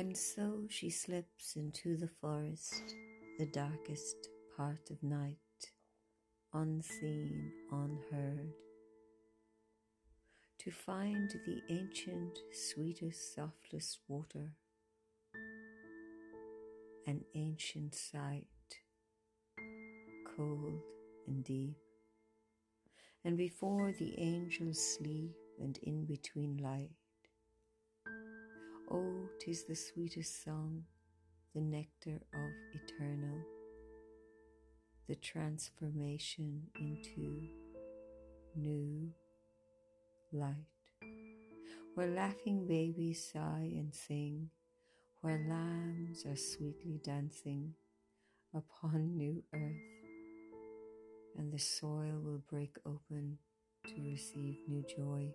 And so she slips into the forest, the darkest part of night, unseen, unheard, to find the ancient, sweetest, softest water, an ancient sight, cold and deep. And before the angels sleep and in between light, tis the sweetest song, the nectar of eternal, the transformation into new light. Where laughing babies sigh and sing, where lambs are sweetly dancing upon new earth, and the soil will break open to receive new joy.